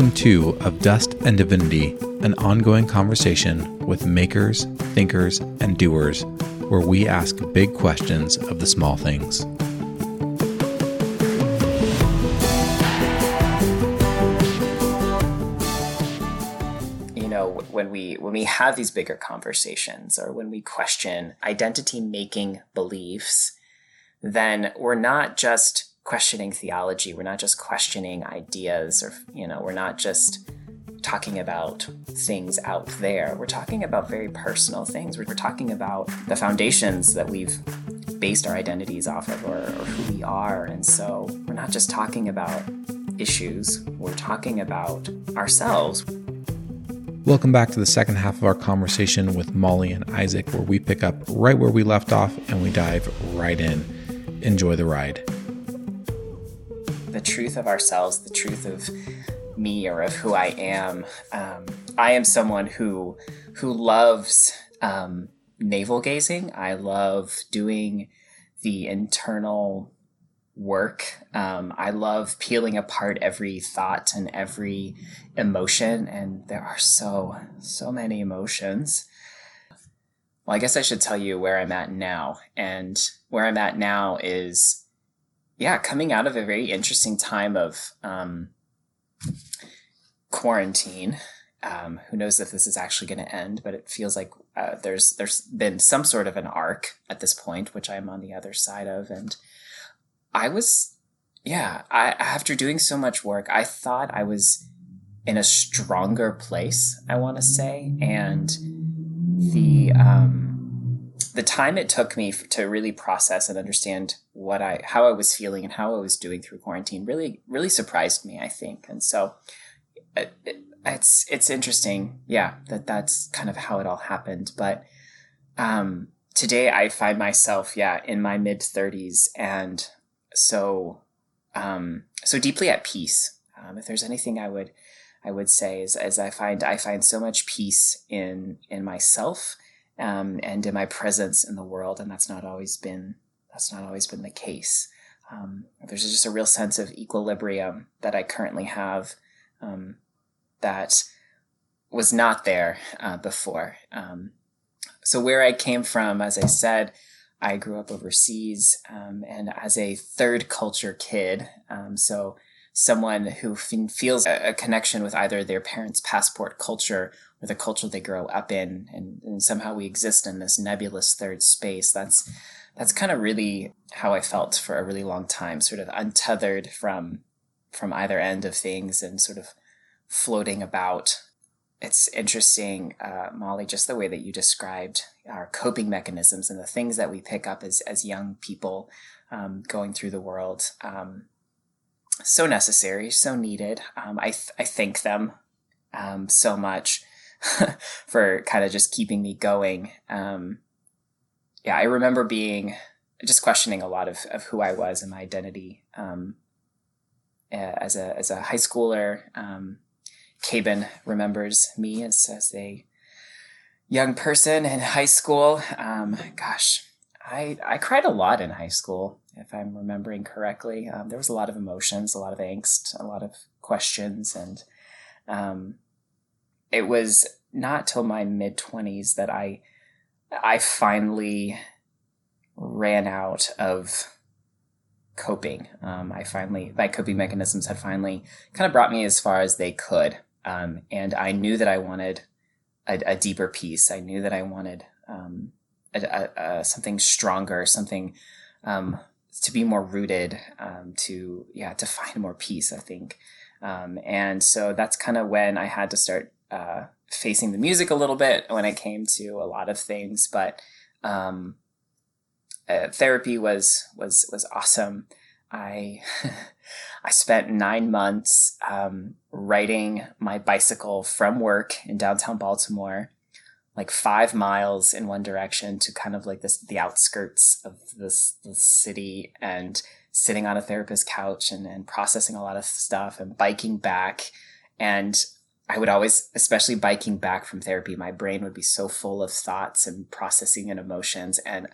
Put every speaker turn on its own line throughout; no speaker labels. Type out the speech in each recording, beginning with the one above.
Welcome to Of Dust and Divinity, an ongoing conversation with makers, thinkers, and doers, where we ask big questions of the small things.
you know when we when we have these bigger conversations or when we question identity making beliefs then we're not just questioning theology. We're not just questioning ideas or you know we're not just talking about things out there. We're talking about very personal things. We're, we're talking about the foundations that we've based our identities off of or, or who we are. And so we're not just talking about issues. We're talking about ourselves.
Welcome back to the second half of our conversation with Molly and Isaac, where we pick up right where we left off and we dive right in. Enjoy the ride.
The truth of ourselves, the truth of me or of who I am. Um, I am someone who who loves um, navel gazing. I love doing the internal work. Um, I love peeling apart every thought and every emotion, and there are so so many emotions. Well, I guess I should tell you where I'm at now, and where I'm at now is yeah, coming out of a very interesting time of um, quarantine. Um, who knows if this is actually going to end? But it feels like uh, there's there's been some sort of an arc at this point, which I'm on the other side of, and I was, yeah, I after doing so much work, I thought I was in a stronger place. I want to say, and the um, the time it took me to really process and understand what I how I was feeling and how I was doing through quarantine really really surprised me. I think, and so it, it, it's it's interesting, yeah, that that's kind of how it all happened. But um, today I find myself, yeah, in my mid thirties, and so um, so deeply at peace. Um, if there's anything I would I would say is, as I find I find so much peace in in myself um, and in my presence in the world, and that's not always been that's not always been the case. Um, there's just a real sense of equilibrium that I currently have um, that was not there uh, before. Um, so where I came from, as I said, I grew up overseas, um, and as a third culture kid, um, so someone who f- feels a, a connection with either their parents' passport culture or the culture they grow up in, and, and somehow we exist in this nebulous third space. That's that's kind of really how I felt for a really long time, sort of untethered from from either end of things and sort of floating about. It's interesting, uh, Molly, just the way that you described our coping mechanisms and the things that we pick up as as young people um, going through the world. Um, so necessary, so needed. Um, I th- I thank them um, so much for kind of just keeping me going. Um, yeah, I remember being just questioning a lot of, of who I was and my identity um, as a as a high schooler. Um, remembers me as as a young person in high school. Um, gosh, I I cried a lot in high school, if I'm remembering correctly. Um, there was a lot of emotions, a lot of angst, a lot of questions, and um, it was not till my mid twenties that I I finally ran out of coping. Um, I finally my coping mechanisms had finally kind of brought me as far as they could, um, and I knew that I wanted a, a deeper peace. I knew that I wanted um, a, a, something stronger, something um, to be more rooted, um, to yeah, to find more peace. I think, um, and so that's kind of when I had to start uh, facing the music a little bit when it came to a lot of things. But um, uh, therapy was was was awesome. I I spent nine months um, riding my bicycle from work in downtown Baltimore, like five miles in one direction to kind of like this the outskirts of this, city, and sitting on a therapist's couch and, and processing a lot of stuff and biking back. And I would always, especially biking back from therapy, my brain would be so full of thoughts and processing and emotions. And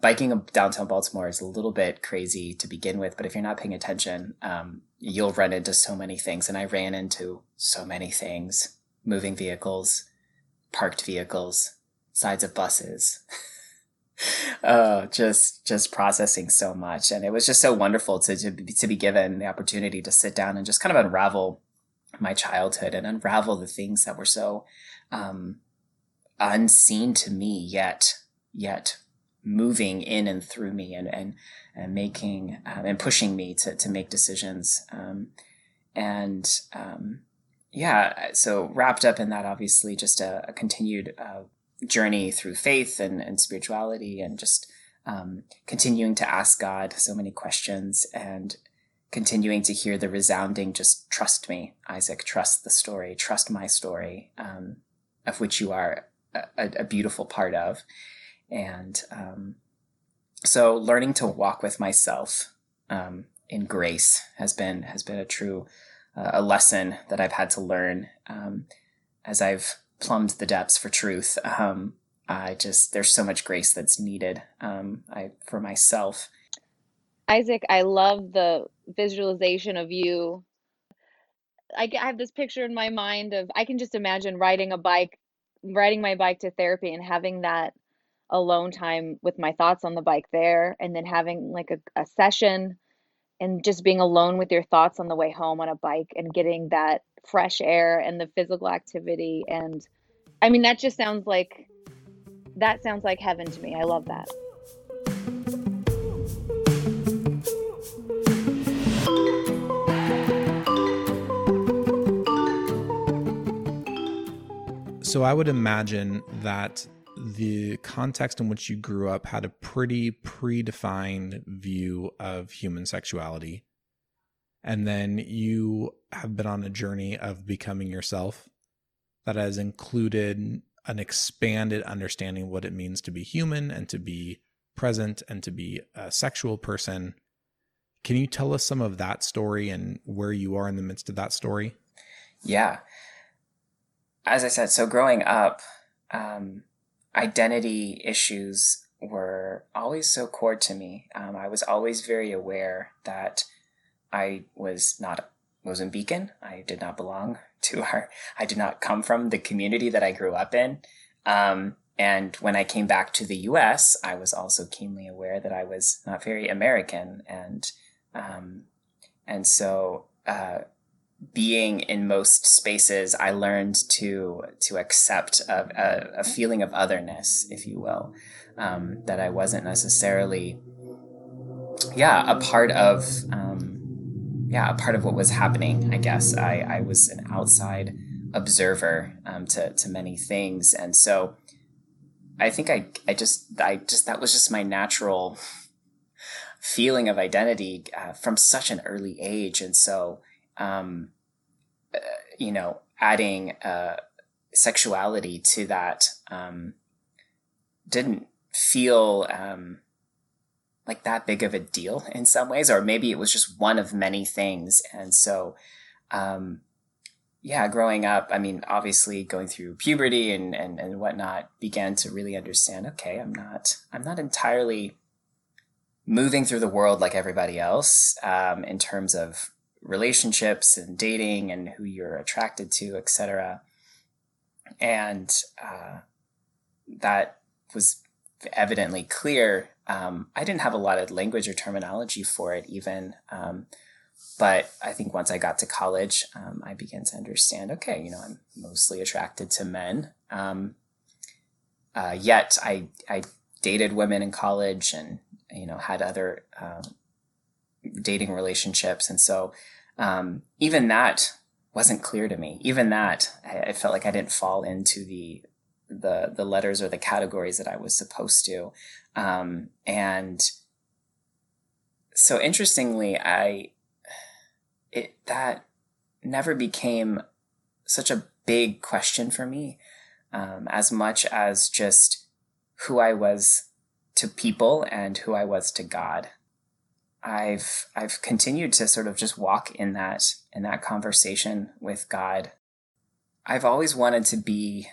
biking downtown Baltimore is a little bit crazy to begin with, but if you're not paying attention, um, you'll run into so many things. And I ran into so many things moving vehicles, parked vehicles, sides of buses. uh, just just processing so much, and it was just so wonderful to, to to be given the opportunity to sit down and just kind of unravel my childhood and unravel the things that were so um, unseen to me yet yet moving in and through me and and, and making um, and pushing me to to make decisions. Um, and um, yeah so wrapped up in that obviously just a, a continued uh, journey through faith and, and spirituality and just um, continuing to ask God so many questions and continuing to hear the resounding, just trust me, Isaac, trust the story, trust my story, um, of which you are a, a, beautiful part of. And um, so learning to walk with myself um, in grace has been, has been a true, uh, a lesson that I've had to learn um, as I've plumbed the depths for truth. Um, I just there's so much grace that's needed um, I for myself.
Isaac, I love the visualization of you. I, I have this picture in my mind of I can just imagine riding a bike, riding my bike to therapy and having that alone time with my thoughts on the bike there, and then having like a, a session and just being alone with your thoughts on the way home on a bike and getting that fresh air and the physical activity and I mean that just sounds like that sounds like heaven to me. I love that.
So I would imagine that the context in which you grew up had a pretty predefined view of human sexuality. And then you have been on a journey of becoming yourself that has included an expanded understanding of what it means to be human and to be present and to be a sexual person. Can you tell us some of that story and where you are in the midst of that story?
Yeah. As I said, so growing up, um, identity issues were always so core to me. Um, I was always very aware that I was not Mozambican. I did not belong to our. I did not come from the community that I grew up in. Um, and when I came back to the U.S., I was also keenly aware that I was not very American, and um, and so uh, being in most spaces, I learned to to accept a, a, a feeling of otherness, if you will, um, that I wasn't necessarily, yeah, a part of, um, yeah, a part of what was happening. I guess I I was an outside observer um, to to many things, and so I think I I just I just that was just my natural feeling of identity uh, from such an early age, and so um, uh, you know, adding uh, sexuality to that um, didn't feel um, like that big of a deal in some ways, or maybe it was just one of many things. And so, um, yeah, growing up, I mean, obviously going through puberty and, and, and whatnot, began to really understand, okay, I'm not, I'm not entirely moving through the world like everybody else um, in terms of relationships and dating and who you're attracted to, etc. And uh, that was evidently clear. Um, I didn't have a lot of language or terminology for it, even. Um, but I think once I got to college, um, I began to understand. Okay, you know, I'm mostly attracted to men. Um, uh, yet I I dated women in college and you know had other um, dating relationships, and so um, even that wasn't clear to me. Even that, I, I, felt like I didn't fall into the the the letters or the categories that I was supposed to. Um, and so interestingly, I it that never became such a big question for me, um, as much as just who I was to people and who I was to God. I've I've continued to sort of just walk in that in that conversation with God. I've always wanted to be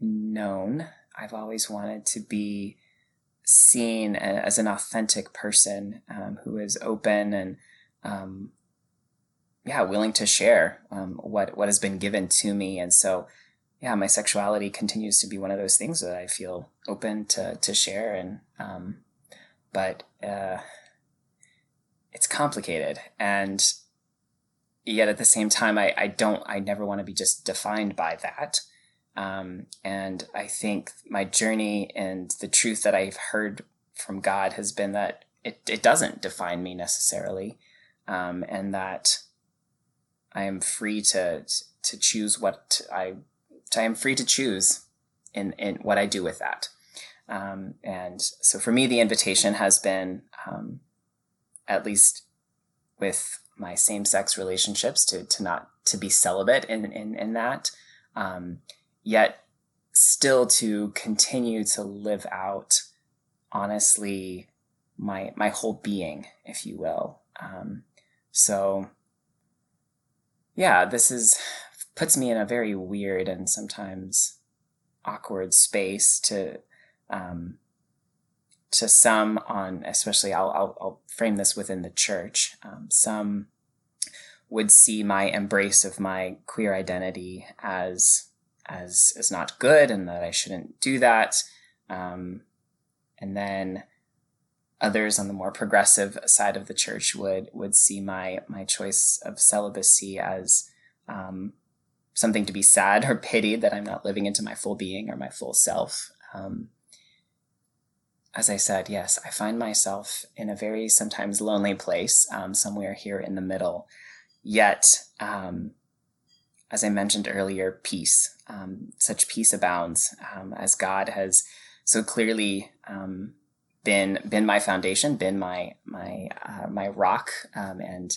known. I've always wanted to be seen as an authentic person um, who is open and um, yeah willing to share um, what what has been given to me and so yeah my sexuality continues to be one of those things that i feel open to to share and um, but uh, it's complicated and yet at the same time I, I don't i never want to be just defined by that um, and I think my journey and the truth that I've heard from God has been that it, it doesn't define me necessarily, um, and that I am free to to choose what I I am free to choose in in what I do with that. Um, and so for me, the invitation has been, um, at least with my same sex relationships, to to not to be celibate in in in that. Um, yet still to continue to live out honestly my my whole being if you will um, so yeah this is puts me in a very weird and sometimes awkward space to um, to some on especially I'll, I'll, I'll frame this within the church um, some would see my embrace of my queer identity as as as not good and that I shouldn't do that. Um, and then others on the more progressive side of the church would would see my my choice of celibacy as um, something to be sad or pitied that I'm not living into my full being or my full self. Um, as I said, yes, I find myself in a very sometimes lonely place, um, somewhere here in the middle. Yet, um, as I mentioned earlier, peace. Um, such peace abounds um, as God has so clearly um, been been my foundation, been my my uh, my rock, um, and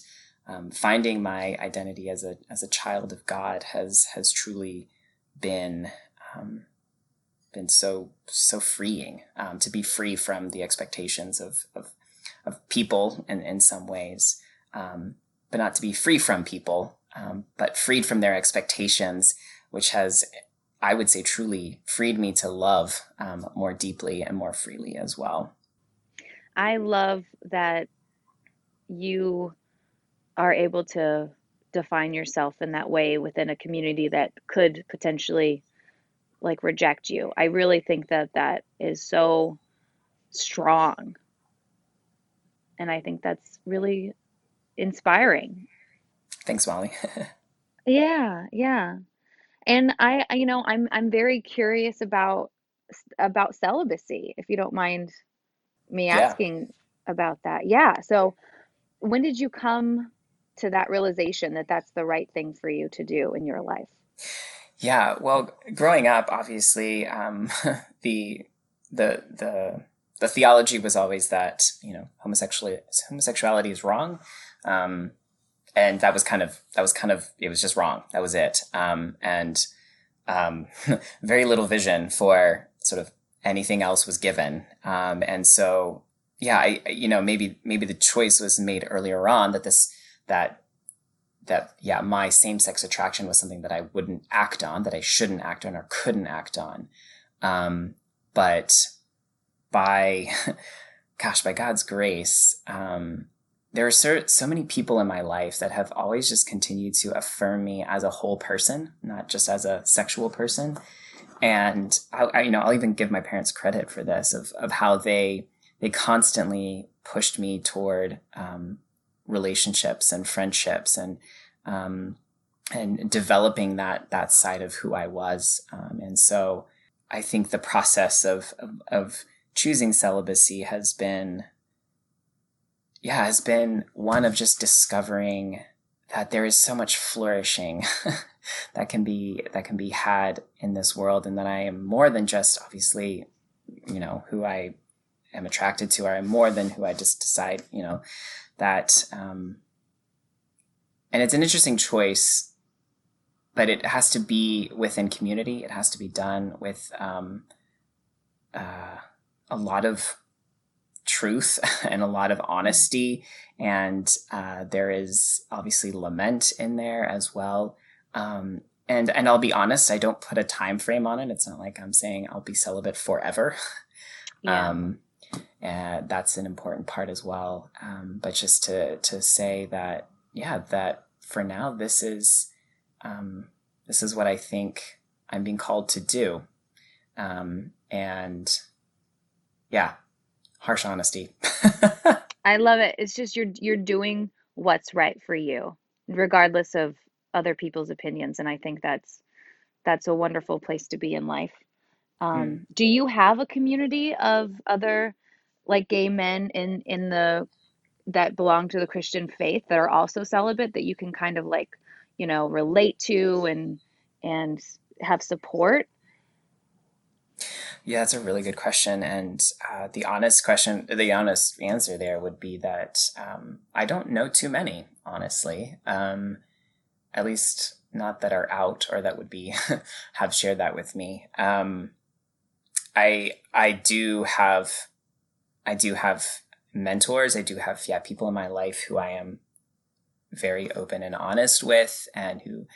finding my identity as a as a child of God has has truly been um, been so so freeing to be free from the expectations of of, of people in, in some ways, but not to be free from people um, but freed from their expectations, which has, I would say, truly freed me to love um, more deeply and more freely as well.
I love that you are able to define yourself in that way within a community that could potentially like reject you. I really think that that is so strong. And I think that's really inspiring
Thanks, Molly.
Yeah, yeah. And I, you know, I'm I'm very curious about about celibacy, if you don't mind me
yeah.
asking about that. Yeah. So when did you come to that realization that that's the right thing for you to do in your life?
Yeah. Well, growing up, obviously, um, the the the the theology was always that you know homosexuality homosexuality is wrong. Um, and that was kind of that was kind of it was just wrong. That was it. Um, and um, very little vision for sort of anything else was given. Um, and so yeah, I you know maybe maybe the choice was made earlier on that this that that yeah my same sex attraction was something that I wouldn't act on, that I shouldn't act on or couldn't act on. Um, but by gosh, by God's grace, um, there are so, so many people in my life that have always just continued to affirm me as a whole person, not just as a sexual person. And I, I, you know, I'll even give my parents credit for this of, of how they, they constantly pushed me toward, um, relationships and friendships and, um, and developing that, that side of who I was. Um, and so I think the process of, of, of choosing celibacy has been, yeah, has been one of just discovering that there is so much flourishing that can be that can be had in this world and that I am more than just obviously, you know, who I am attracted to, or I'm more than who I just decide, you know, that um and it's an interesting choice, but it has to be within community. It has to be done with um uh a lot of truth and a lot of honesty. And uh, there is obviously lament in there as well. Um, and and I'll be honest, I don't put a time frame on it. It's not like I'm saying I'll be celibate forever. Yeah. Um, and that's an important part as well. Um, but just to to say that, yeah, that for now, this is um, this is what I think I'm being called to do, um, and yeah, harsh honesty.
I love it. It's just you're you're doing what's right for you, regardless of other people's opinions, and I think that's that's a wonderful place to be in life. Um, mm. Do you have a community of other like gay men in in the that belong to the Christian faith that are also celibate that you can kind of like, you know, relate to and and have support?
Yeah, that's a really good question. And uh, the honest question, the honest answer there would be that um, I don't know too many, honestly. Um, at least not that are out or that would be have shared that with me. Um, I I do have I do have mentors. I do have yeah people in my life who I am very open and honest with, and who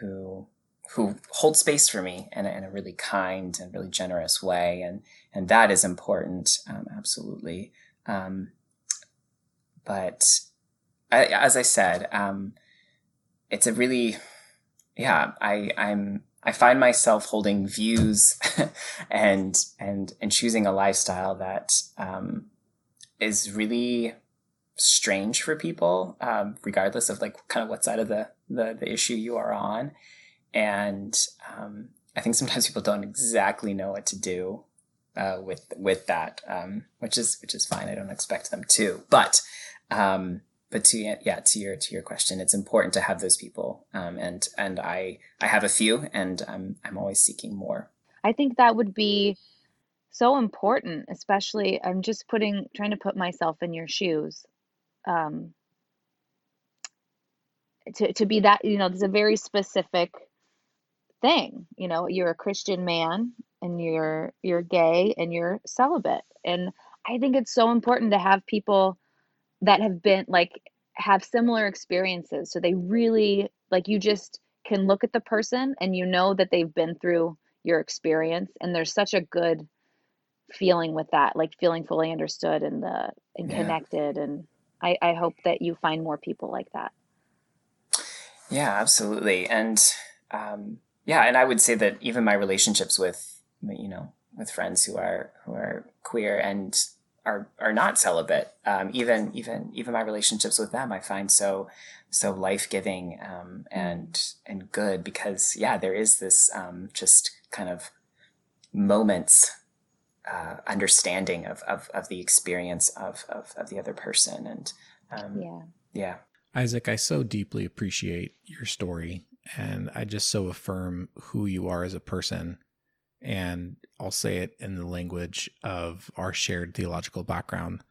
who who hold space for me in a, in a really kind and really generous way, and and that is important, um, absolutely. Um, but I, as I said, um, it's a really yeah I I'm I find myself holding views and and and choosing a lifestyle that um, is really strange for people, um, regardless of like kind of what side of the the, the issue you are on. And um, I think sometimes people don't exactly know what to do uh, with with that, um, which is which is fine. I don't expect them to, but um, but to yeah to your to your question it's important to have those people. Um, and and i i have a few and i'm i'm always seeking more.
I think that would be so important especially i'm just putting trying to put myself in your shoes. Um to to be that you know there's a very specific thing you know you're a christian man and you're you're gay and you're celibate. And i think it's so important to have people that have been like have similar experiences so they really like you just can look at the person and you know that they've been through your experience and there's such a good feeling with that like feeling fully understood and the and yeah. connected and I, I hope that you find more people like that
yeah absolutely and um yeah and i would say that even my relationships with you know with friends who are who are queer and are are not celibate. Um, even even even my relationships with them, I find so so life giving um, and and good because yeah, there is this um, just kind of moments uh, understanding of, of of the experience of of, of the other person and um, yeah yeah.
Isaac, I so deeply appreciate your story, and I just so affirm who you are as a person and I'll say it in the language of our shared theological background.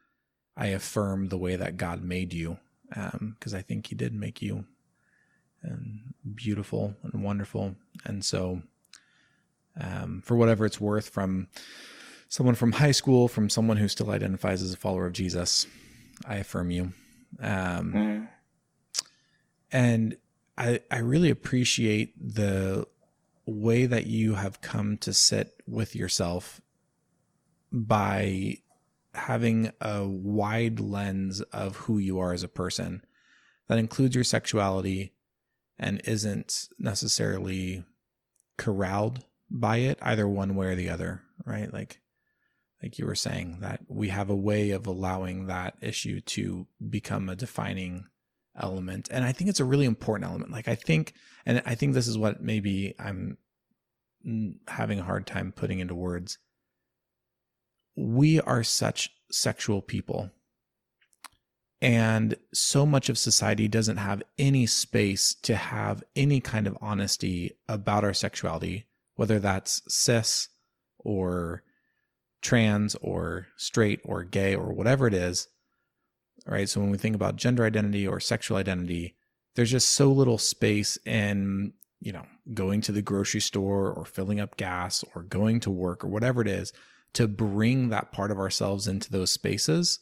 I affirm the way that God made you, because um, I think He did make you and beautiful and wonderful. And so, um, for whatever it's worth, from someone from high school, from someone who still identifies as a follower of Jesus, I affirm you. Um, mm. And I, I really appreciate the way that you have come to sit with yourself by having a wide lens of who you are as a person that includes your sexuality and isn't necessarily corralled by it either one way or the other right? Like like you were saying that we have a way of allowing that issue to become a defining element. And i think it's a really important element. Like i think and i think this is what maybe i'm having a hard time putting into words. We are such sexual people. And so much of society doesn't have any space to have any kind of honesty about our sexuality whether that's cis or trans or straight or gay or whatever it is right? So when we think about gender identity or sexual identity there's just so little space in you know going to the grocery store or filling up gas or going to work or whatever it is to bring that part of ourselves into those spaces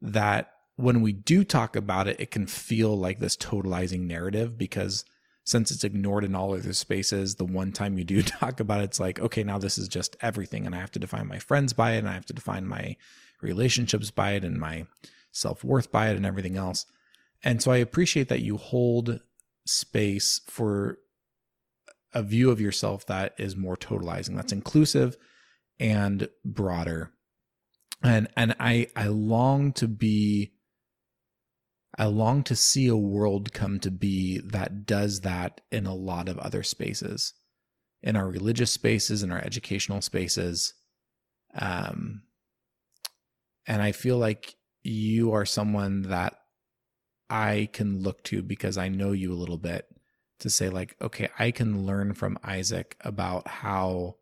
that when we do talk about it it can feel like this totalizing narrative because since it's ignored in all other spaces the one time you do talk about it it's like okay now this is just everything and i have to define my friends by it and i have to define my relationships by it and my self worth by it and everything else. And so I appreciate that you hold space for a view of yourself that is more totalizing, that's inclusive and broader. And and I I long to be I long to see a world come to be that does that in a lot of other spaces, in our religious spaces, in our educational spaces. Um, and I feel like you are someone that I can look to because I know you a little bit to say, like, okay, I can learn from Isaac about how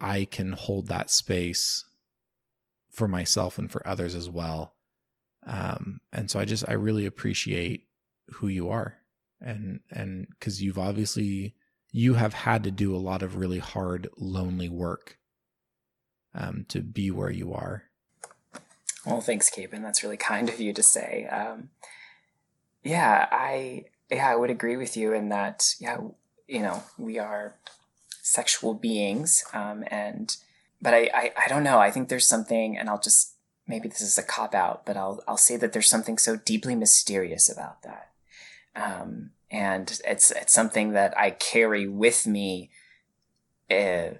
I can hold that space for myself and for others as well. Um, and so I just, I really appreciate who you are. And, and cause you've obviously, you have had to do a lot of really hard, lonely work um, to be where you are.
Well, thanks, Capen. That's really kind of you to say. Um, yeah, I yeah, I would agree with you in that. Yeah, you know, we are sexual beings, um, and but I, I I don't know. I think there's something, and I'll just maybe this is a cop out, but I'll I'll say that there's something so deeply mysterious about that, um, and it's it's something that I carry with me. Uh,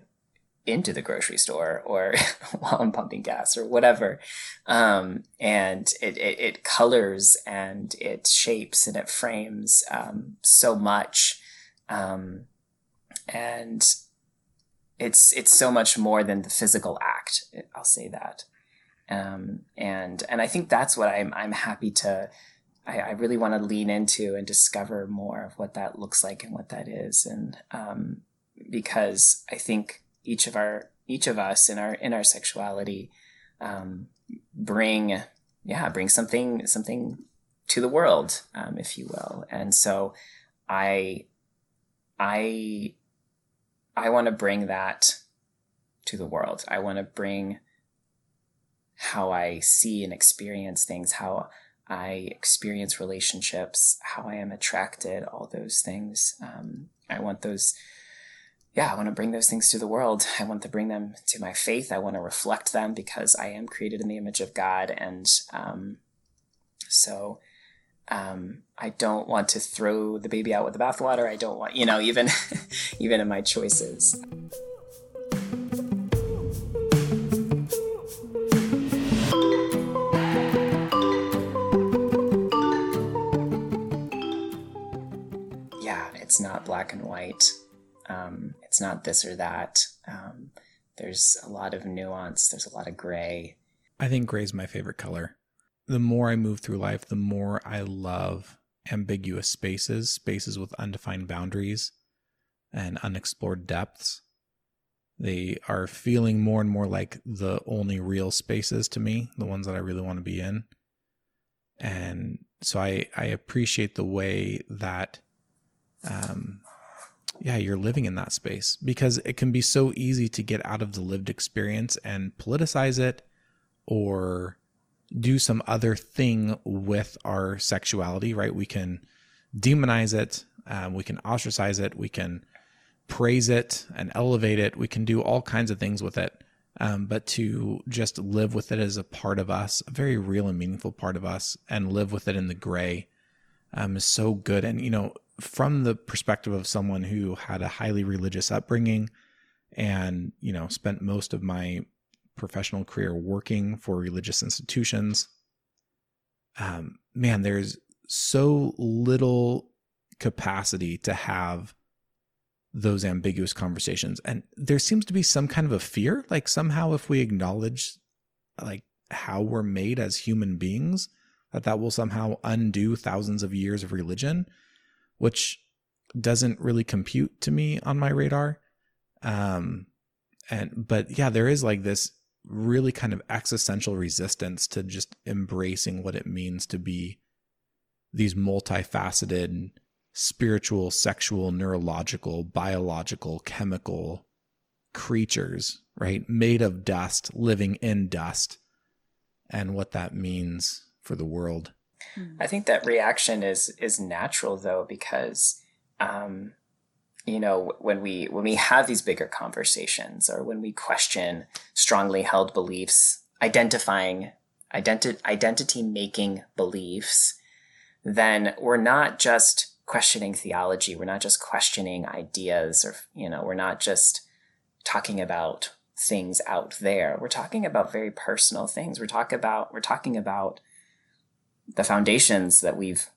into the grocery store or while I'm pumping gas or whatever. Um, and it, it, it, colors and it shapes and it frames um, so much. Um, and it's it's so much more than the physical act. I'll say that. Um, and and I think that's what I'm I'm happy to I, I really want to lean into and discover more of what that looks like and what that is. And um, because I think each of our each of us in our in our sexuality um, bring yeah bring something something to the world um, if you will. And so i i i want to bring that to the world. I want to bring how i see and experience things how i experience relationships how i am attracted all those things. Um, i want those yeah, I want to bring those things to the world. I want to bring them to my faith. I want to reflect them because I am created in the image of God. And um, so um, I don't want to throw the baby out with the bathwater. I don't want, you know, even even in my choices. Yeah, it's not black and white. Um, it's not this or that. Um, there's a lot of nuance. There's a lot of gray.
I think gray is my favorite color. The more I move through life, the more I love ambiguous spaces, spaces with undefined boundaries and unexplored depths. They are feeling more and more like the only real spaces to me, the ones that I really want to be in. And so I, I appreciate the way that um, yeah, you're living in that space because it can be so easy to get out of the lived experience and politicize it or do some other thing with our sexuality, right? We can demonize it, um, we can ostracize it, we can praise it and elevate it, we can do all kinds of things with it. Um, but to just live with it as a part of us, a very real and meaningful part of us, and live with it in the gray um, is so good. And, you know, from the perspective of someone who had a highly religious upbringing and you know spent most of my professional career working for religious institutions um, man there's so little capacity to have those ambiguous conversations. And there seems to be some kind of a fear like somehow if we acknowledge like how we're made as human beings that that will somehow undo thousands of years of religion which doesn't really compute to me on my radar. Um, and but yeah, there is like this really kind of existential resistance to just embracing what it means to be these multifaceted spiritual, sexual, neurological, biological, chemical creatures, right? Made of dust, living in dust, and what that means for the world.
Hmm. I think that reaction is is natural though because um, you know when we when we have these bigger conversations or when we question strongly held beliefs identifying identi- identity making beliefs, then we're not just questioning theology. We're not just questioning ideas or, you know, we're not just talking about things out there. We're talking about very personal things. We're talking about, we're talking about the foundations that we've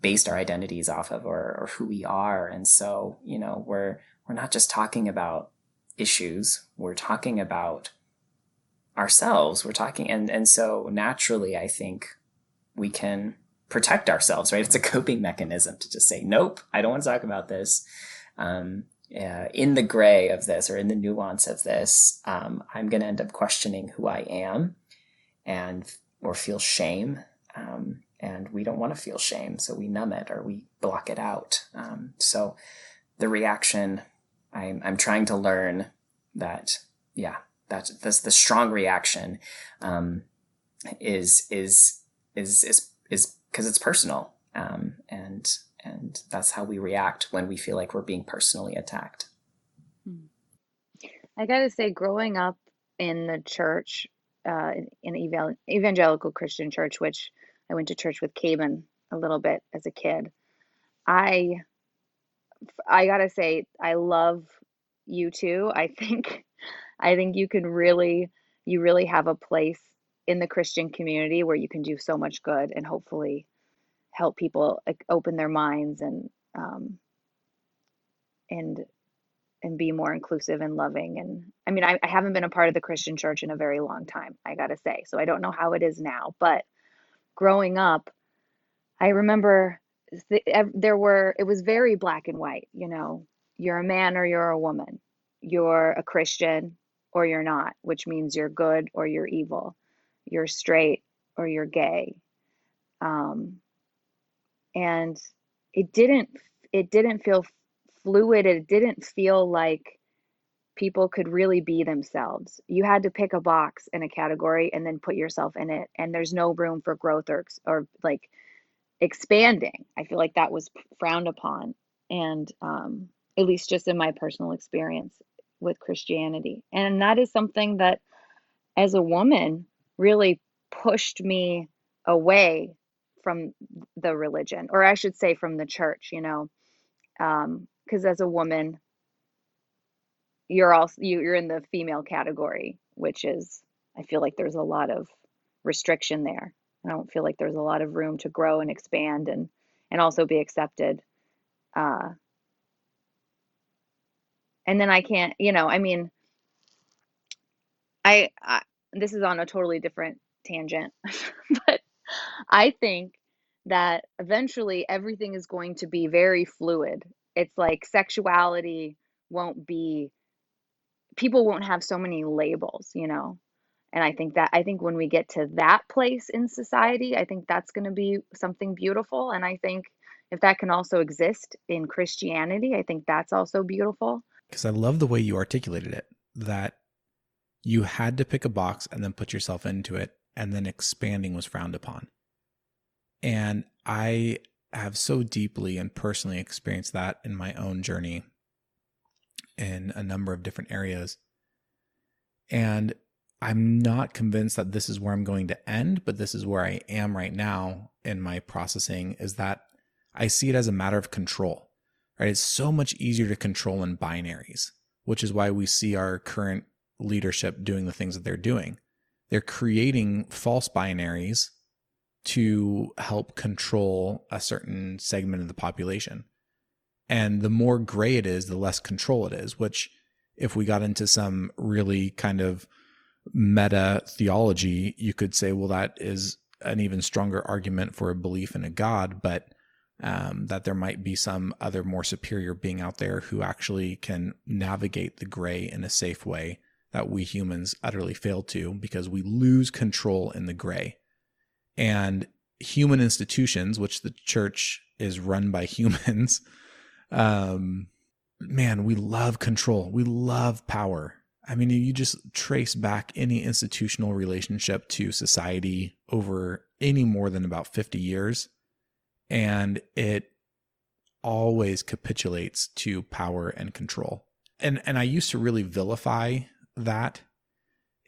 based our identities off of or, or who we are. And so, you know, we're, we're not just talking about issues. We're talking about ourselves. We're talking, and, and so naturally, I think we can protect ourselves, right? It's a coping mechanism to just say, nope, I don't want to talk about this. Um, uh, in the gray of this or in the nuance of this, um, I'm going to end up questioning who I am and or feel shame. Um, and we don't want to feel shame, so we numb it or we block it out. Um, so the reaction, I'm, I'm trying to learn that, yeah, that that's the strong reaction um, is is is is is because it's personal, um, and and that's how we react when we feel like we're being personally attacked.
I got to say, growing up in the church, uh, in evangelical Christian church, which I went to church with Caben a little bit as a kid, I I gotta say, I love you too. I think I think you can really you really have a place in the Christian community where you can do so much good and hopefully help people like, open their minds and um, and and be more inclusive and loving. And i mean I, I, haven't been a part of the christian church in a very long time i gotta say. So i don't know how it is now but growing up i remember there were it was very black and white you know you're a man or you're a woman. You're a christian or you're not which means you're good or you're evil. You're straight or you're gay. Um, and it didn't it didn't feel fluid. It didn't feel like people could really be themselves. You had to pick a box in a category and then put yourself in it and there's no room for growth or or like expanding. I feel like that was frowned upon and um, at least just in my personal experience with christianity. And that is something that as a woman really pushed me away from the religion, or I should say from the church, you know, because um, as a woman, you're also you, you're in the female category, which is I feel like there's a lot of restriction there. I don't feel like there's a lot of room to grow and expand and and also be accepted. Uh, and then I can't, you know, I mean, I, I this is on a totally different tangent, but I think that eventually everything is going to be very fluid. It's like sexuality won't be, people won't have so many labels, you know? And I think that, I think when we get to that place in society, I think that's going to be something beautiful. And I think if that can also exist in Christianity, I think that's also beautiful.
Because I love the way you articulated it that you had to pick a box and then put yourself into it, and then expanding was frowned upon. And I have so deeply and personally experienced that in my own journey in a number of different areas. And I'm not convinced that this is where I'm going to end, but this is where I am right now in my processing is that I see it as a matter of control, right? It's so much easier to control in binaries, which is why we see our current leadership doing the things that they're doing. They're creating false binaries to help control a certain segment of the population. And the more gray it is, the less control it is, which, if we got into some really kind of meta theology, you could say, well, that is an even stronger argument for a belief in a God, but um, that there might be some other more superior being out there who actually can navigate the gray in a safe way that we humans utterly fail to because we lose control in the gray. And human institutions, which the church is run by humans, um, man, we love control. We love power. I mean, you just trace back any institutional relationship to society over any more than about 50 years, and it always capitulates to power and control. And and I used to really vilify that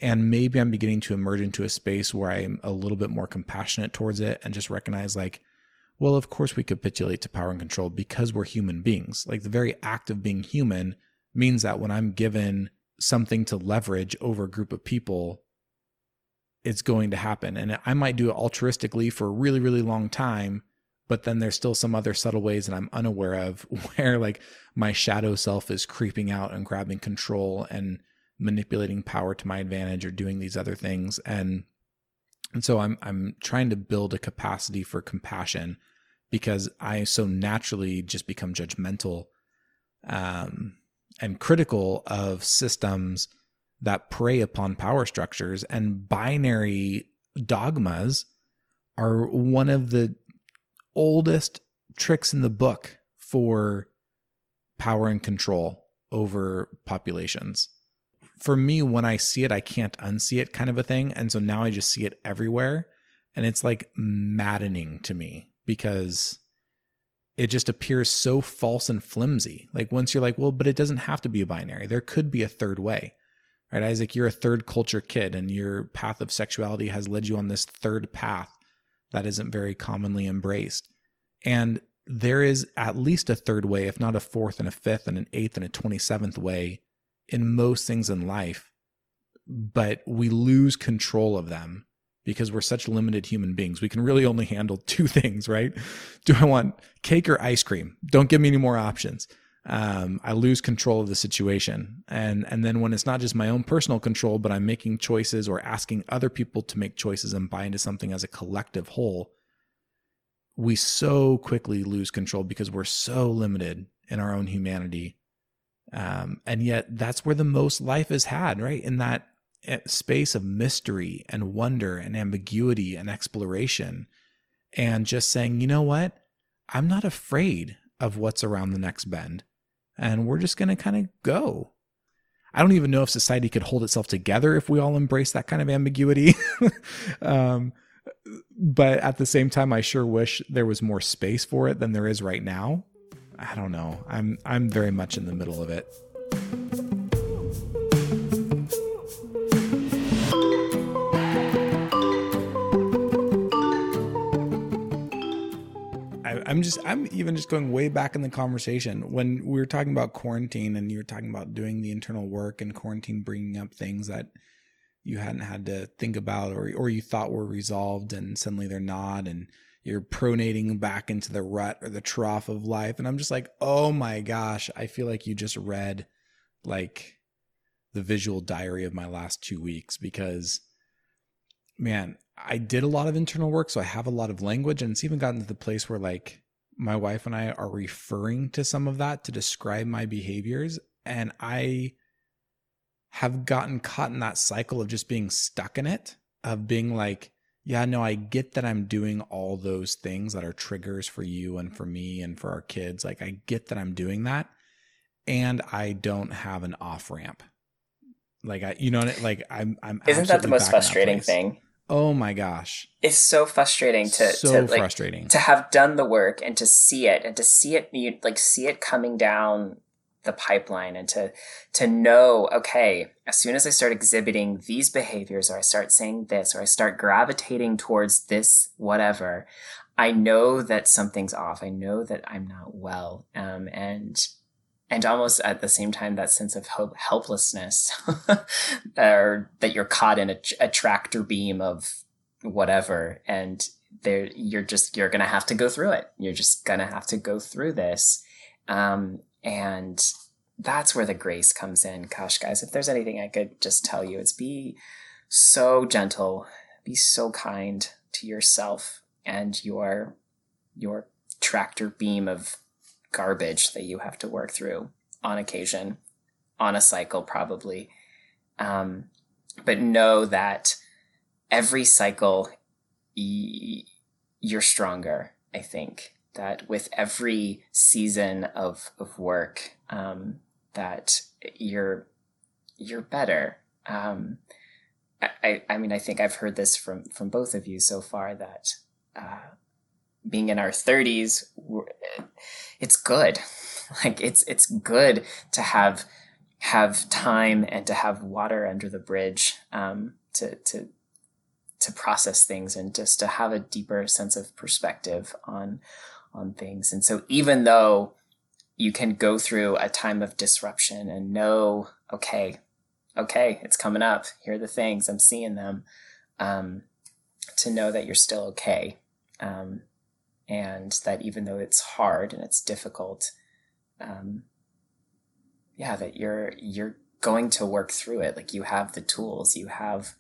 And maybe I'm beginning to emerge into a space where I'm a little bit more compassionate towards it and just recognize, like, well, of course we capitulate to power and control because we're human beings. Like the very act of being human means that when I'm given something to leverage over a group of people, it's going to happen. And I might do it altruistically for a really, really long time, but then there's still some other subtle ways that I'm unaware of where like my shadow self is creeping out and grabbing control and manipulating power to my advantage or doing these other things. And and so I'm I'm trying to build a capacity for compassion because I so naturally just become judgmental um, and critical of systems that prey upon power structures and binary dogmas are one of the oldest tricks in the book for power and control over populations. For me, when I see it, I can't unsee it kind of a thing. And so now I just see it everywhere. And it's like maddening to me because it just appears so false and flimsy. Like once you're like, well, but it doesn't have to be a binary. There could be a third way. Right, Isaac, you're a third culture kid and your path of sexuality has led you on this third path that isn't very commonly embraced. And there is at least a third way, if not a fourth and a fifth and an eighth and a 27th way in most things in life. But we lose control of them because we're such limited human beings. We can really only handle two things, right? Do I want cake or ice cream? Don't give me any more options. Um, I lose control of the situation. And, and then when it's not just my own personal control, but I'm making choices or asking other people to make choices and buy into something as a collective whole, we so quickly lose control because we're so limited in our own humanity. Um, and yet that's where the most life is had, right? In that space of mystery and wonder and ambiguity and exploration and just saying, you know what? I'm not afraid of what's around the next bend. And we're just going to kind of go. I don't even know if society could hold itself together if we all embrace that kind of ambiguity. um, but at the same time, I sure wish there was more space for it than there is right now. I don't know. I'm I'm very much in the middle of it. I'm just I'm even just going way back in the conversation. When we were talking about quarantine and you were talking about doing the internal work and quarantine bringing up things that you hadn't had to think about or or you thought were resolved and suddenly they're not and you're pronating back into the rut or the trough of life. And I'm just like, "Oh my gosh, I feel like you just read like the visual diary of my last 2 weeks because man, I did a lot of internal work, so I have a lot of language, and it's even gotten to the place where like my wife and I are referring to some of that to describe my behaviors, and I have gotten caught in that cycle of just being stuck in it, of being like, yeah, no, I get that I'm doing all those things that are triggers for you and for me and for our kids. Like, I get that I'm doing that, and I don't have an off ramp. Like, I, you know, what? like I'm, I'm.
Isn't that the most frustrating thing?
Oh my gosh.
It's so frustrating to
so
to, like,
frustrating.
to have done the work and to see it and to see it like see it coming down the pipeline and to to know okay as soon as i start exhibiting these behaviors or i start saying this or i start gravitating towards this whatever i know that something's off. I know that i'm not well. Um, and and almost at the same time that sense of hope, helplessness or that you're caught in a, a, tractor beam of whatever and there you're just you're gonna have to go through it. You're just gonna have to go through this. Um, and that's where the grace comes in. Gosh guys if there's anything i could just tell you it's be so gentle be so kind to yourself and your your tractor beam of garbage that you have to work through on occasion, on a cycle, probably. Um, but know that every cycle, y- you're stronger, I think. That with every season of, of work, um, that you're you're better. Um, I, I mean, I think I've heard this from from both of you so far that uh, being in our 30s it's good like it's it's good to have have time and to have water under the bridge um, to to to process things and just to have a deeper sense of perspective on on things. And so even though you can go through a time of disruption and know, okay, okay, it's coming up. Here are the things I'm seeing them. Um, to know that you're still okay, um, and that even though it's hard and it's difficult, um, yeah, that you're you're going to work through it. Like you have the tools, you have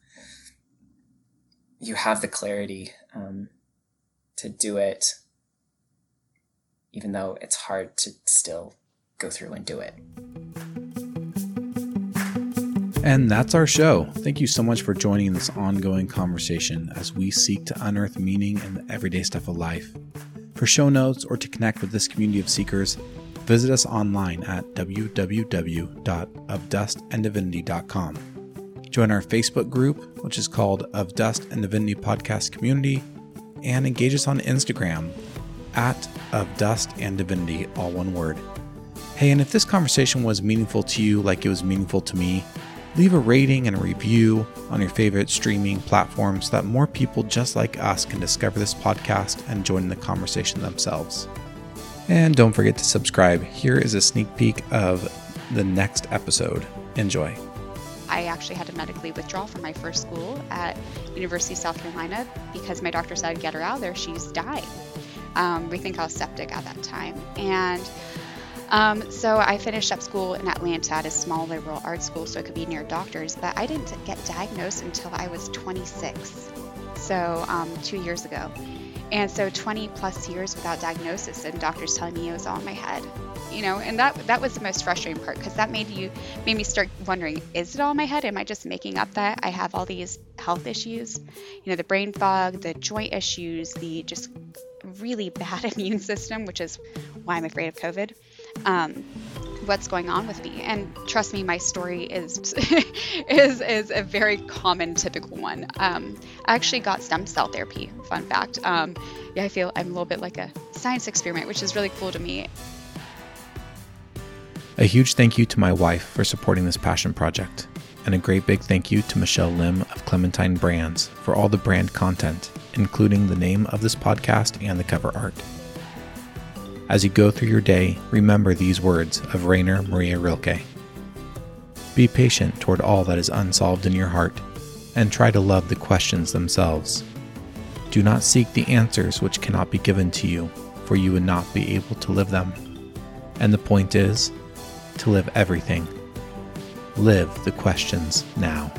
you have the clarity um, to do it, even though it's hard to still go through and do it.
And that's our show. Thank you so much for joining this ongoing conversation as we seek to unearth meaning in the everyday stuff of life. For show notes or to connect with this community of seekers, visit us online at www.ofdustanddivinity.com. Join our Facebook group, which is called Of Dust and Divinity Podcast Community, and engage us on Instagram at Of Dust and Divinity, all one word. Hey, and if this conversation was meaningful to you like it was meaningful to me, leave a rating and a review on your favorite streaming platforms so that more people just like us can discover this podcast and join the conversation themselves. And don't forget to subscribe. Here is a sneak peek of the next episode. Enjoy.
I actually had to medically withdraw from my first school at University of South Carolina because my doctor said, get her out of there, she's dying. Um, we think I was septic at that time. And um, so I finished up school in Atlanta at a small liberal arts school so I could be near doctors, but I didn't get diagnosed until I was 26. So um, two years ago. And so 20 plus years without diagnosis and doctors telling me it was all in my head. You know, and that that was the most frustrating part because that made you made me start wondering, is it all in my head? Am I just making up that I have all these health issues? You know, the brain fog, the joint issues, the just really bad immune system, which is why I'm afraid of COVID. Um, what's going on with me. And trust me my story is is is a very common typical one. Um, i actually got stem cell therapy fun fact. Um, yeah i feel i'm a little bit like a science experiment which is really cool to me.
A huge thank you to my wife for supporting this passion project. And a great big thank you to michelle lim of clementine brands for all the brand content including the name of this podcast and the cover art as you go through your day, remember these words of Rainer Maria Rilke Be patient toward all that is unsolved in your heart, and try to love the questions themselves. Do not seek the answers which cannot be given to you, for you would not be able to live them. And the point is to live everything. Live the questions now.